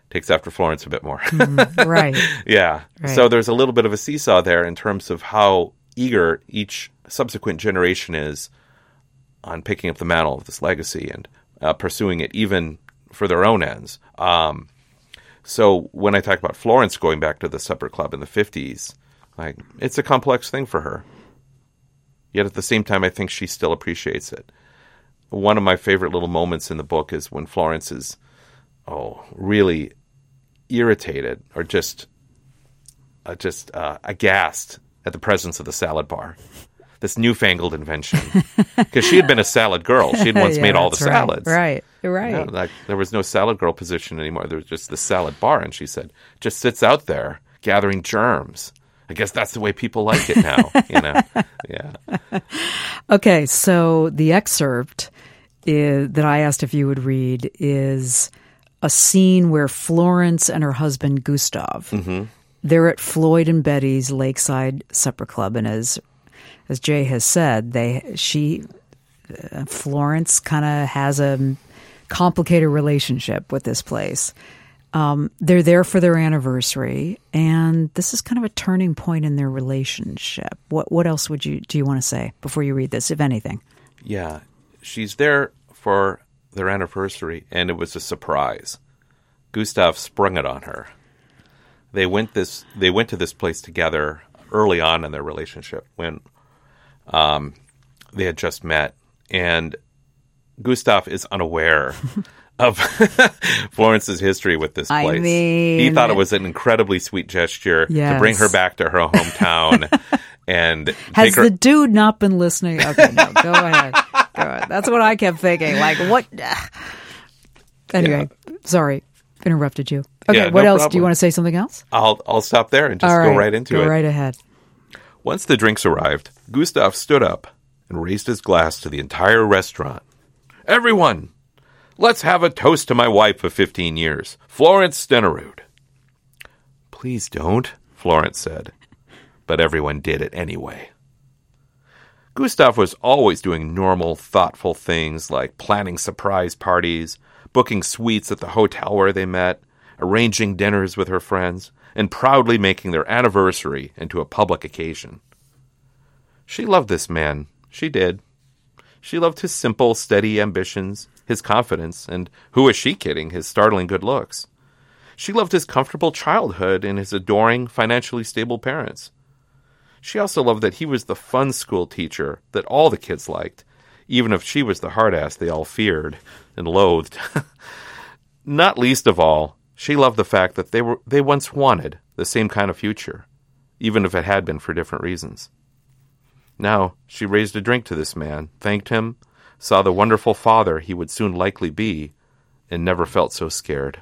takes after Florence a bit more.
Mm, right.
yeah.
Right.
So there's a little bit of a seesaw there in terms of how eager each subsequent generation is on picking up the mantle of this legacy and uh, pursuing it even for their own ends. Um, so when I talk about Florence going back to the supper club in the 50s, like it's a complex thing for her. Yet at the same time, I think she still appreciates it. One of my favorite little moments in the book is when Florence is, oh, really irritated or just, uh, just uh, aghast at the presence of the salad bar, this newfangled invention. Because she had been a salad girl, she had once
Yeah,
made all the
that's right.
salads.
Right. You're right.
Like there was no salad girl position anymore. There was just the salad bar, and she said, just sits out there gathering germs. I guess that's the way people like it now. you know, yeah,
Okay, so the excerpt is, that I asked if you would read is a scene where Florence and her husband Gustav mm-hmm. they're at Floyd and Betty's Lakeside Supper Club, and as as Jay has said, they she uh, Florence kind of has a complicated relationship with this place. Um, they're there for their anniversary, and this is kind of a turning point in their relationship. What what else would you do you want to say before you read this, if anything?
yeah. She's there for their anniversary, and it was a surprise. Gustav sprung it on her. They went this. They went to this place together early on in their relationship when um, they had just met, and Gustav is unaware of Florence's history with this
I
place. he thought it was an incredibly sweet gesture to bring her back to her hometown and
Has
her.
the dude not been listening? Okay, no, go ahead. Go ahead. That's what I kept thinking. Like, what? Anyway, sorry, interrupted you. Okay,
Yeah,
what
no
else? Do you want to say something else?
I'll I'll stop there and just
All
go right into
go
it.
right ahead.
Once the drinks arrived, Gustav stood up and raised his glass to the entire restaurant. Everyone, let's have a toast to my wife of 15 years, Florence Stenerud. Please don't, Florence said. But everyone did it anyway. Gustav was always doing normal, thoughtful things like planning surprise parties, booking suites at the hotel where they met, arranging dinners with her friends, and proudly making their anniversary into a public occasion. She loved this man. She did. She loved his simple, steady ambitions, his confidence, and who was she kidding, his startling good looks. She loved his comfortable childhood and his adoring, financially stable parents. She also loved that he was the fun school teacher that all the kids liked, even if she was the hard ass they all feared and loathed. Not least of all, she loved the fact that they were they once wanted the same kind of future, even if it had been for different reasons. Now she raised a drink to this man, thanked him, saw the wonderful father he would soon likely be, and never felt so scared.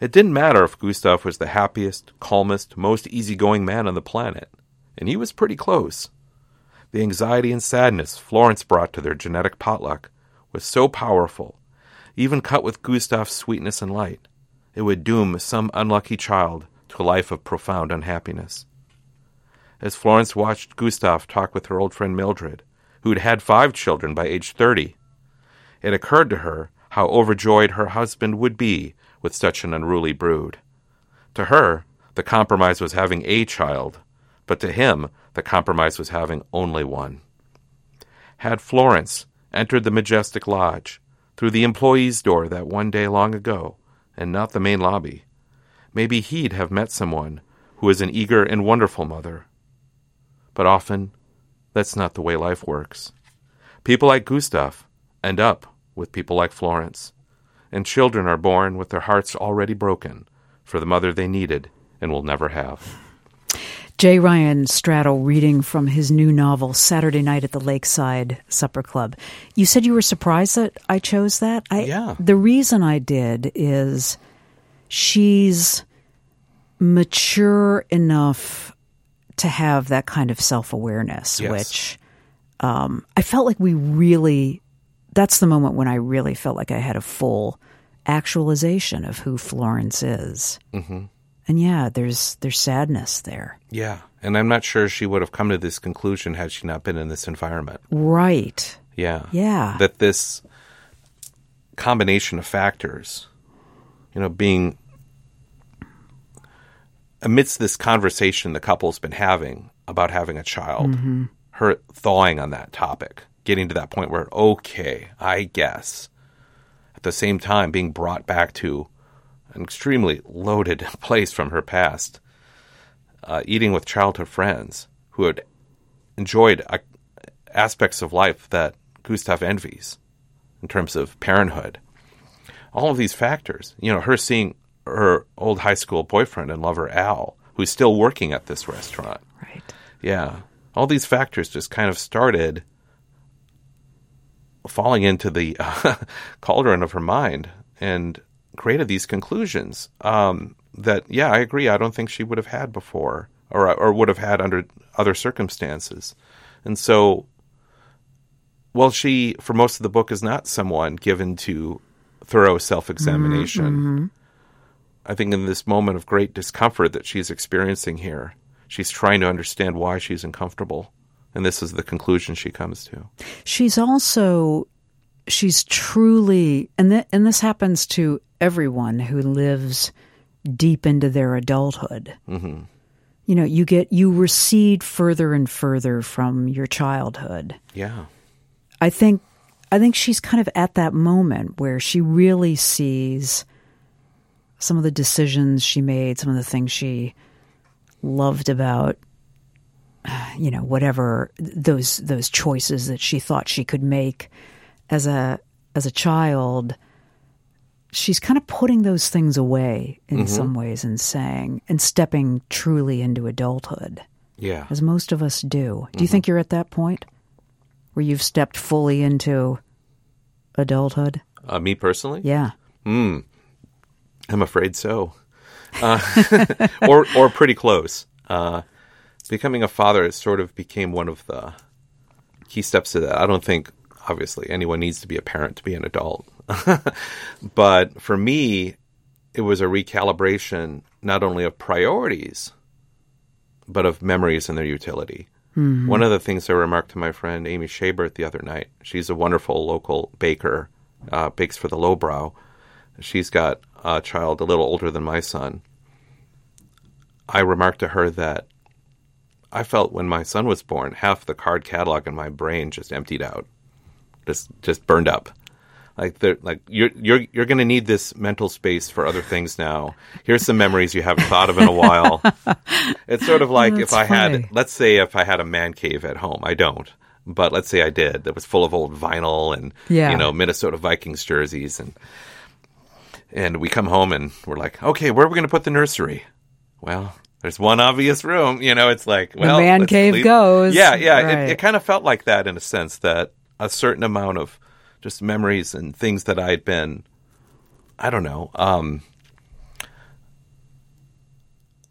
It didn't matter if Gustav was the happiest, calmest, most easygoing man on the planet, and he was pretty close. The anxiety and sadness Florence brought to their genetic potluck was so powerful, even cut with Gustav's sweetness and light, it would doom some unlucky child to a life of profound unhappiness. As Florence watched Gustav talk with her old friend Mildred, who had had five children by age 30, it occurred to her how overjoyed her husband would be with such an unruly brood. To her, the compromise was having a child, but to him, the compromise was having only one. Had Florence entered the majestic lodge through the employee's door that one day long ago, and not the main lobby, maybe he'd have met someone who was an eager and wonderful mother. But often, that's not the way life works. People like Gustav end up with people like Florence, and children are born with their hearts already broken for the mother they needed and will never have.
J. Ryan Stradal reading from his new novel, Saturday Night at the Lakeside Supper Club. You said you were surprised that I chose that? I,
Yeah.
The reason I did is she's mature enough to have that kind of self awareness,
Yes.
which um, I felt like we really, that's the moment when I really felt like I had a full actualization of who Florence is. And yeah, there's there's sadness there.
Yeah. And I'm not sure she would have come to this conclusion had she not been in this environment.
Right.
Yeah.
Yeah.
That this combination of factors, you know, being amidst this conversation the couple's been having about having a child, mm-hmm. her thawing on that topic, getting to that point where, okay, I guess. At the same time, being brought back to an extremely loaded place from her past, uh, eating with childhood friends who had enjoyed uh, aspects of life that Gustav envies in terms of parenthood. All of these factors, you know, her seeing her old high school boyfriend and lover Al, who's still working at this restaurant.
Right.
Yeah. All these factors just kind of started falling into the uh, cauldron of her mind and created these conclusions um, that, yeah, I agree. I don't think she would have had before or, or would have had under other circumstances. And so, well, she, for most of the book, is not someone given to thorough self examination. I think in this moment of great discomfort that she's experiencing here, she's trying to understand why she's uncomfortable. And this is the conclusion she comes to.
She's also she's truly and th- and this happens to everyone who lives deep into their adulthood. Mm-hmm. You know, you get you recede further and further from your childhood.
Yeah.
I think I think she's kind of at that moment where she really sees some of the decisions she made, some of the things she loved about you know whatever those those choices that she thought she could make as a as a child she's kind of putting those things away in some ways and saying and stepping truly into adulthood
Yeah.
as most of us do. Do you think you're at that point where you've stepped fully into adulthood?
Uh, me personally?
Yeah.
I'm afraid so. Uh, or, or pretty close. Uh, becoming a father sort of became one of the key steps to that. I don't think, obviously, anyone needs to be a parent to be an adult. but for me, it was a recalibration not only of priorities, but of memories and their utility. One of the things I remarked to my friend Amy Shabert the other night, she's a wonderful local baker, uh, bakes for the lowbrow. She's got a child a little older than my son. I remarked to her that I felt when my son was born, half the card catalog in my brain just emptied out, just just burned up. Like they're like you're you're you're going to need this mental space for other things now. Here's some memories you haven't thought of in a while. it's sort of like if I
funny.
had, let's say, if I had a man cave at home. I don't, but let's say I did. That was full of old vinyl and
Yeah.
you know Minnesota Vikings jerseys and and we come home and we're like, okay, where are we going to put the nursery? Well, there's one obvious room. You know, it's like, well,
man cave
leave-
goes.
Yeah, yeah.
Right.
It, it kind of felt like that in a sense that a certain amount of just memories and things that I'd been, I don't know, um,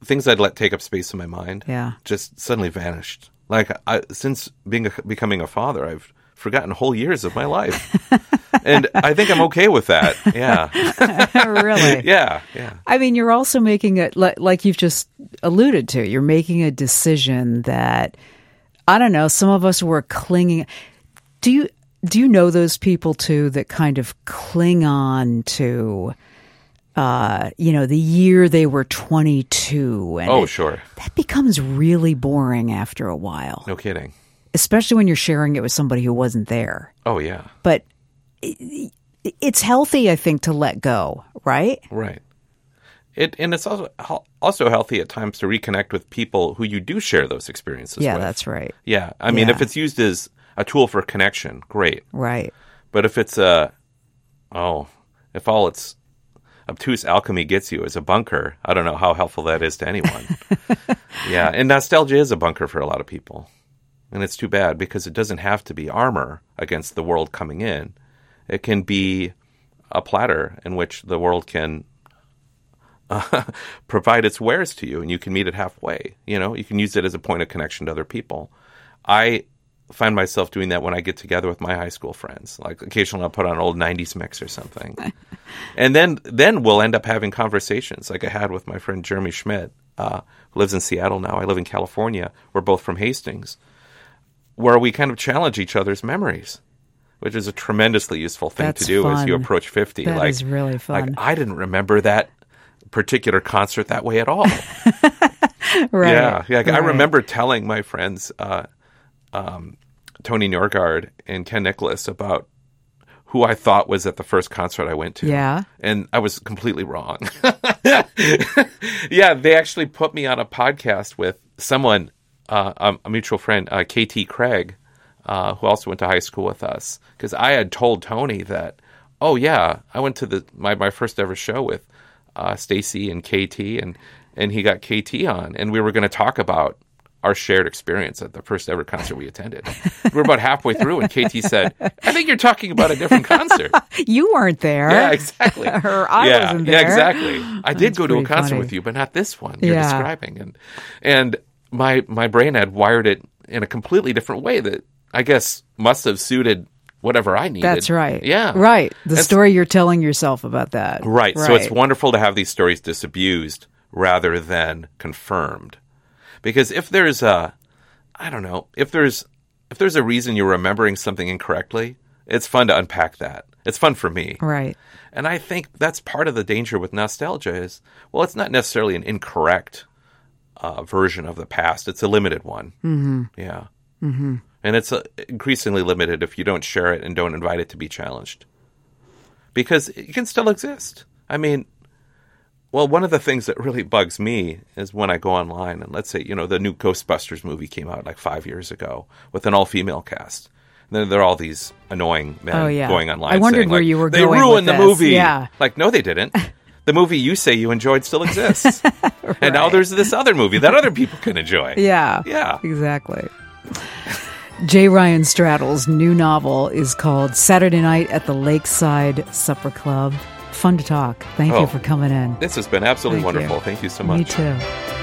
things I'd let take up space in my mind.
Yeah.
just suddenly vanished. Like I, since being a, becoming a father, I've forgotten whole years of my life, and I think I'm okay with that. Yeah,
really?
yeah, yeah.
I mean, you're also making it li- like you've just alluded to. You're making a decision that I don't know. Some of us were clinging. Do you do you know those people too that kind of cling on to, uh, you know, the year they were 22, and
Oh,
it-
sure.
that becomes really boring after a while,
No kidding.
especially when you're sharing it with somebody who wasn't there.
Oh, yeah.
But it, it's healthy, I think, to let go, right?
Right. It and it's also also healthy at times to reconnect with people who you do share those experiences
Yeah,
with.
that's right.
Yeah, I mean,
Yeah.
if it's used as a tool for connection, great.
Right.
But if it's a, oh, if all its obtuse alchemy gets you is a bunker, I don't know how helpful that is to anyone. yeah, and nostalgia is a bunker for a lot of people. And it's too bad because it doesn't have to be armor against the world coming in. It can be a platter in which the world can uh, provide its wares to you and you can meet it halfway. You know, you can use it as a point of connection to other people. I find myself doing that when I get together with my high school friends. Like occasionally I'll put on an old 90s mix or something. and then then we'll end up having conversations like I had with my friend Jeremy Schmidt, uh, who lives in Seattle now. I live in California. We're both from Hastings, where we kind of challenge each other's memories. Which is a tremendously useful thing
That's
to do as you approach 50.
That
like,
is really fun.
Like, I didn't remember that particular concert that way at all.
Right.
Yeah, yeah. I
right.
remember telling my friends uh, um, Tony Norgard and Ken Nicholas about who I thought was at the first concert I went to.
Yeah.
and I was completely wrong. yeah, they actually put me on a podcast with someone, uh, a mutual friend, uh, KT Craig, uh, who also went to high school with us, because I had told Tony that, oh yeah, I went to the my, my first ever show with uh, Stacy and KT, and and he got KT on, and we were going to talk about our shared experience at the first ever concert we attended. we were about halfway through, and KT said, "I think you're talking about a different concert."
You weren't there.
Yeah, exactly.
Or I
yeah,
wasn't
yeah, exactly. I did
That's
go to a concert
funny.
with you, but not this one you're
Yeah.
describing. And and my my brain had wired it in a completely different way that I guess must have suited whatever I needed.
That's right.
Yeah.
Right. The
That's-
story you're telling yourself about that.
Right. So it's wonderful to have these stories disabused rather than confirmed. Because if there's a I don't know, if there's if there's a reason you're remembering something incorrectly, it's fun to unpack that. It's fun for me.
Right.
And I think that's part of the danger with nostalgia is, well, it's not necessarily an incorrect uh, version of the past. It's a limited one. Mm-hmm. Yeah. Mm-hmm. And it's uh, increasingly limited if you don't share it and don't invite it to be challenged. Because it can still exist. I mean, well, one of the things that really bugs me is when I go online and let's say, you know, the new Ghostbusters movie came out like five years ago with an all female cast. And then there are all these annoying men
Oh, yeah.
going online.
I wondered
saying,
where
like,
you were
They
going
They
ruined
the
this."
movie.
Yeah.
Like, no, they didn't. the movie you say you enjoyed still exists. And now there's this other movie that other people can enjoy.
Yeah.
Yeah.
Exactly. J. Ryan Stradal's new novel is called Saturday Night at the Lakeside Supper Club. Fun to talk. Thank
Oh.
you for coming in.
This has been absolutely
Thank you.
wonderful. Thank you so much.
Me too.